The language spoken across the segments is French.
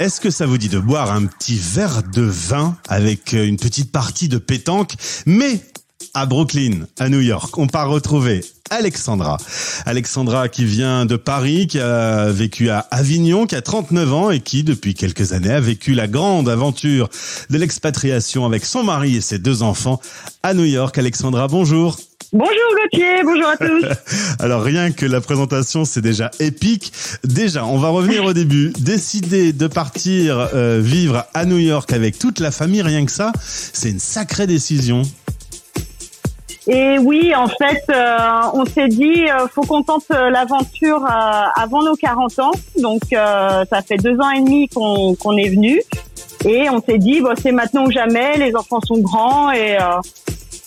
Est-ce que ça vous dit de boire un petit verre de vin avec une petite partie de pétanque, mais à Brooklyn, à New York. On part retrouver Alexandra. Alexandra qui vient de Paris, qui a vécu à Avignon, qui a 39 ans et qui, depuis quelques années, a vécu la grande aventure de l'expatriation avec son mari et ses deux enfants à New York. Alexandra, bonjour. Bonjour Gauthier, bonjour à tous. Alors rien que la présentation, c'est déjà épique. Déjà, on va revenir au début. Décider de partir euh, vivre à New York avec toute la famille, rien que ça, c'est une sacrée décision. Et oui, en fait, euh, on s'est dit, euh, faut qu'on tente euh, l'aventure avant nos 40 ans. Donc, ça fait deux ans et demi qu'on est venu. Et on s'est dit, bon, c'est maintenant ou jamais, les enfants sont grands et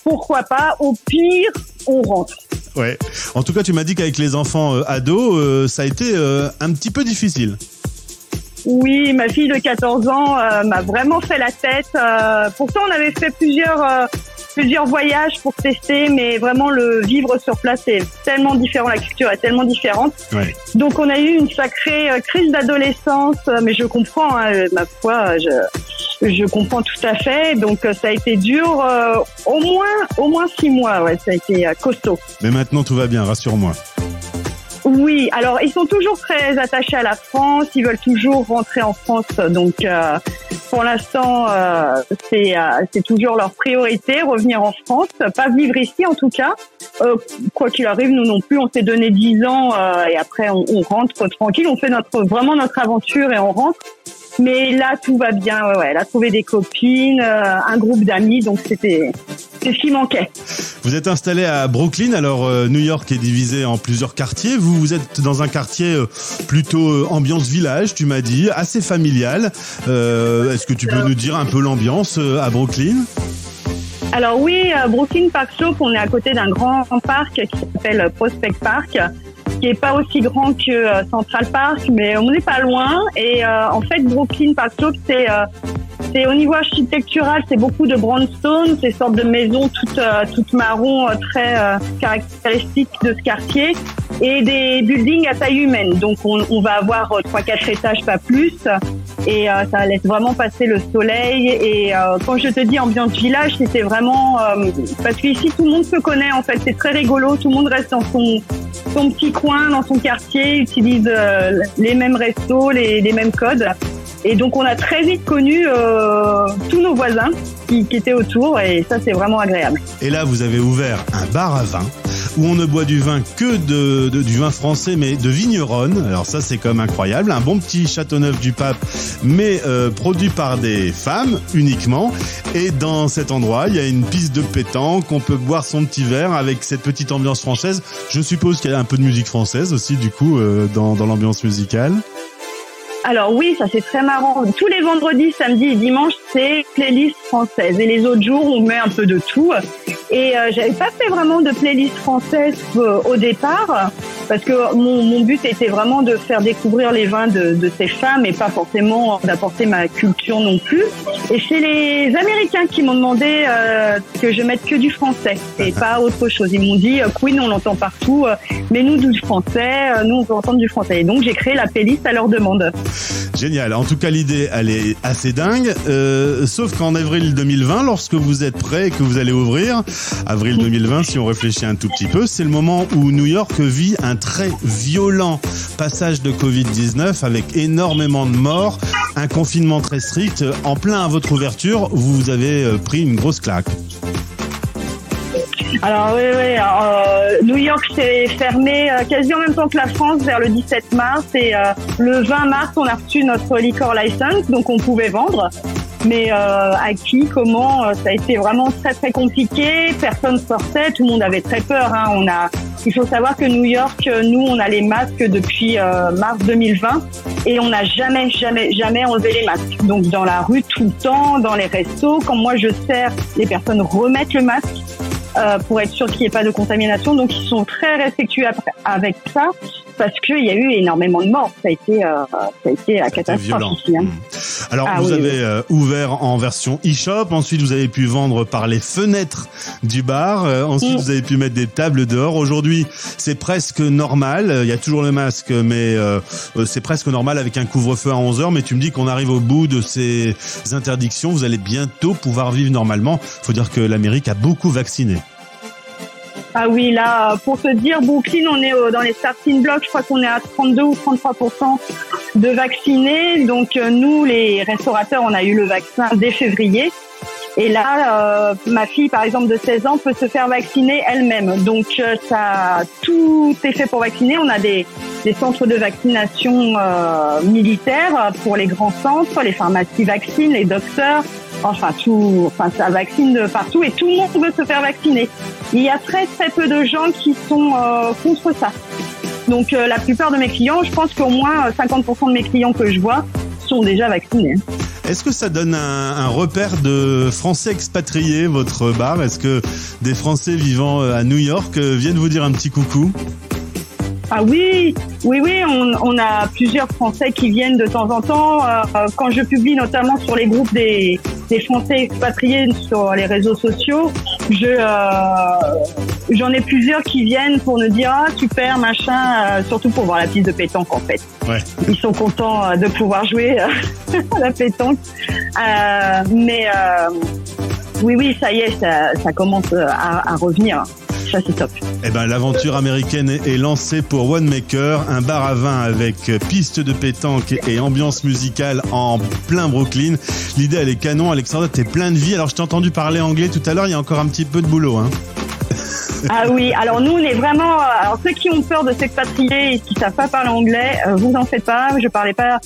pourquoi pas, au pire, on rentre. Ouais. En tout cas, tu m'as dit qu'avec les enfants ados, ça a été un petit peu difficile. Oui, ma fille de 14 ans m'a vraiment fait la tête. pourtant, on avait fait plusieurs plusieurs voyages pour tester, mais vraiment le vivre sur place est tellement différent, la culture est tellement différente. Donc on a eu une sacrée euh, crise d'adolescence, euh, mais je comprends, hein, euh, ma foi, je, je comprends tout à fait. Donc ça a été dur, au moins au moins six mois, ouais, ça a été costaud. Mais maintenant tout va bien, rassure-moi. Oui, alors ils sont toujours très attachés à la France, ils veulent toujours rentrer en France, donc pour l'instant, euh, c'est euh, c'est toujours leur priorité, revenir en France, pas vivre ici en tout cas. Euh, quoi qu'il arrive, nous non plus, on s'est donné 10 ans et après on, rentre tranquille, on fait notre vraiment notre aventure et on rentre. Mais là, tout va bien. Elle a trouvé des copines, un groupe d'amis, donc c'était ce qui manquait. Vous êtes installé à Brooklyn. Alors, euh, New York est divisé en plusieurs quartiers. Vous, vous êtes dans un quartier euh, plutôt ambiance village, tu m'as dit, assez familial. Est-ce que tu peux nous dire un peu l'ambiance à Brooklyn? Alors oui, Brooklyn Park Slope, on est à côté d'un grand parc qui s'appelle Prospect Park qui est pas aussi grand que euh, Central Park, mais on n'est pas loin. Et euh, en fait, Brooklyn Park Slope, c'est euh, c'est au niveau architectural, c'est beaucoup de brownstone, ces sortes de maisons toutes toutes marron très caractéristiques de ce quartier et des buildings à taille humaine. Donc on, va avoir trois quatre étages pas plus et ça laisse vraiment passer le soleil et quand je te dis ambiance village, c'était vraiment parce qu'ici tout le monde se connaît en fait, c'est très rigolo, tout le monde reste dans son son petit coin, dans son quartier, utilise euh, les mêmes restos, les, mêmes codes. Et donc on a très vite connu euh, tous nos voisins qui, étaient autour et ça c'est vraiment agréable. Et là vous avez ouvert un bar à vin où on ne boit du vin que de, du vin français mais de vigneronne. Alors ça c'est comme incroyable, un bon petit Châteauneuf du Pape mais euh, produit par des femmes uniquement. Et dans cet endroit il y a une piste de pétanque, on peut boire son petit verre avec cette petite ambiance française. Je suppose qu'il y a un peu de musique française aussi du coup euh, dans, dans l'ambiance musicale. Alors oui, ça c'est très marrant. Tous les vendredis, samedis et dimanches, c'est playlist française. Et les autres jours, on met un peu de tout. Et euh, j'avais pas fait vraiment de playlist française euh, au départ parce que mon, mon, but était vraiment de faire découvrir les vins de, de ces femmes et pas forcément d'apporter ma culture non plus. Et c'est les Américains qui m'ont demandé euh, que je mette que du français et pas autre chose. Ils m'ont dit Queen, on l'entend partout, mais nous du français, nous on veut entendre du français. Et donc j'ai créé la playlist à leur demande. Génial. En tout cas, l'idée, elle est assez dingue. Euh, sauf qu'en avril 2020, lorsque vous êtes prêt et que vous allez ouvrir, avril 2020, si on réfléchit un tout petit peu, c'est le moment où New York vit un très violent passage de Covid-19 avec énormément de morts, un confinement très strict. En plein à votre ouverture, vous avez euh, pris une grosse claque. Alors oui, oui. Euh, New York s'est fermé euh, quasi en même temps que la France vers le 17 mars et le 20 mars on a reçu notre liquor license donc on pouvait vendre. Mais à qui, comment, ça a été vraiment très très compliqué. Personne sortait, tout le monde avait très peur. Hein. On a, il faut savoir que New York, nous, on a les masques depuis mars 2020 et on n'a jamais, jamais, jamais enlevé les masques. Donc dans la rue tout le temps, dans les restos, quand moi je sers, les personnes remettent le masque. Euh, pour être sûr qu'il n'y ait pas de contamination. Donc ils sont très respectueux avec ça parce qu'il y a eu énormément de morts. Ça a été, euh, ça a été catastrophe ici. Hein. Mmh. Alors, Ah vous oui, avez euh, ouvert en version e-shop. Ensuite, vous avez pu vendre par les fenêtres du bar. Euh, ensuite, Mm. vous avez pu mettre des tables dehors. Aujourd'hui, c'est presque normal. Euh, Il y a toujours le masque, mais euh, c'est presque normal avec un couvre-feu à 11 heures. Mais tu me dis qu'on arrive au bout de ces interdictions. Vous allez bientôt pouvoir vivre normalement. Faut dire que l'Amérique a beaucoup vacciné. Ah oui, là, pour te dire, Brooklyn, on est dans les starting blocks. Je crois qu'on est à 32 ou 33 de vaccinés. Donc euh, nous, les restaurateurs, on a eu le vaccin dès février. Et là, euh, ma fille, par exemple, de 16 ans, peut se faire vacciner elle-même. Donc euh, ça, tout est fait pour vacciner. On a des, des centres de vaccination euh, militaires pour les grands centres, les pharmacies vaccinent, les docteurs. Enfin, tout, enfin, ça vaccine de partout et tout le monde veut se faire vacciner. Il y a très très peu de gens qui sont euh, contre ça. Donc euh, la plupart de mes clients, je pense qu'au moins euh, 50% de mes clients que je vois sont déjà vaccinés. Est-ce que ça donne un, un repère de Français expatriés, votre bar? Est-ce que des Français vivant euh, à New York euh, viennent vous dire un petit coucou? Ah oui, oui, oui, on, on a plusieurs Français qui viennent de temps en temps. Euh, euh, quand je publie notamment sur les groupes des, des Français expatriés sur les réseaux sociaux, je euh, j'en ai plusieurs qui viennent pour nous dire ah super machin, euh, surtout pour voir la piste de pétanque en fait. Ouais. Ils sont contents euh, de pouvoir jouer euh, à la pétanque, Euh, mais euh, oui, oui, ça y est, ça, ça commence à, à revenir. Ça c'est top. Eh ben, l'aventure américaine est lancée pour One Maker, un bar à vin avec piste de pétanque et ambiance musicale en plein Brooklyn. L'idée, elle est canon. Alexandra, t'es plein de vie. Alors, je t'ai entendu parler anglais tout à l'heure. Il y a encore un petit peu de boulot, hein. Ah oui, alors nous on est vraiment, alors ceux qui ont peur de s'expatrier et qui savent pas parler anglais, euh, vous en faites pas. Je parlais pas,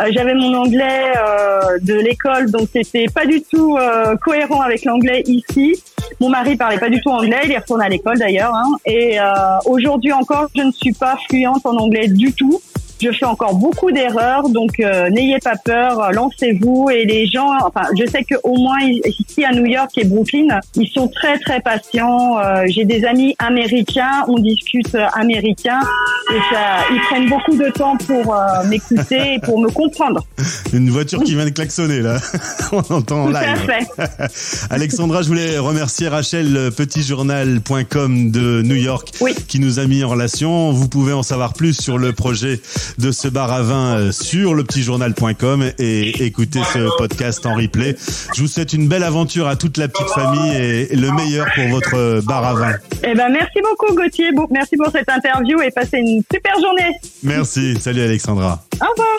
euh, j'avais mon anglais euh, de l'école, donc c'était pas du tout euh, cohérent avec l'anglais ici. Mon mari parlait pas du tout anglais, il est retourné à l'école d'ailleurs. Hein, et euh, aujourd'hui encore, je ne suis pas fluente en anglais du tout. Je fais encore beaucoup d'erreurs, donc euh, n'ayez pas peur, lancez-vous. Et les gens, enfin, je sais que au moins ici à New York et Brooklyn, ils sont très très patients. Euh, J'ai des amis américains, on discute euh, américain, et ça, ils prennent beaucoup de temps pour euh, m'écouter et pour me comprendre. Une voiture qui vient de klaxonner, là. On entend en live. fait. Alexandra, je voulais remercier Rachel euh, petitjournal.com de New York Oui. qui nous a mis en relation. Vous pouvez en savoir plus sur le projet de ce bar à vin euh, sur lepetitjournal.com et écouter ce podcast en replay. Je vous souhaite une belle aventure à toute la petite famille et le meilleur pour votre bar à vin. Eh ben, merci beaucoup Gauthier, merci pour cette interview et passez une super journée. Merci. Salut Alexandra. Au revoir.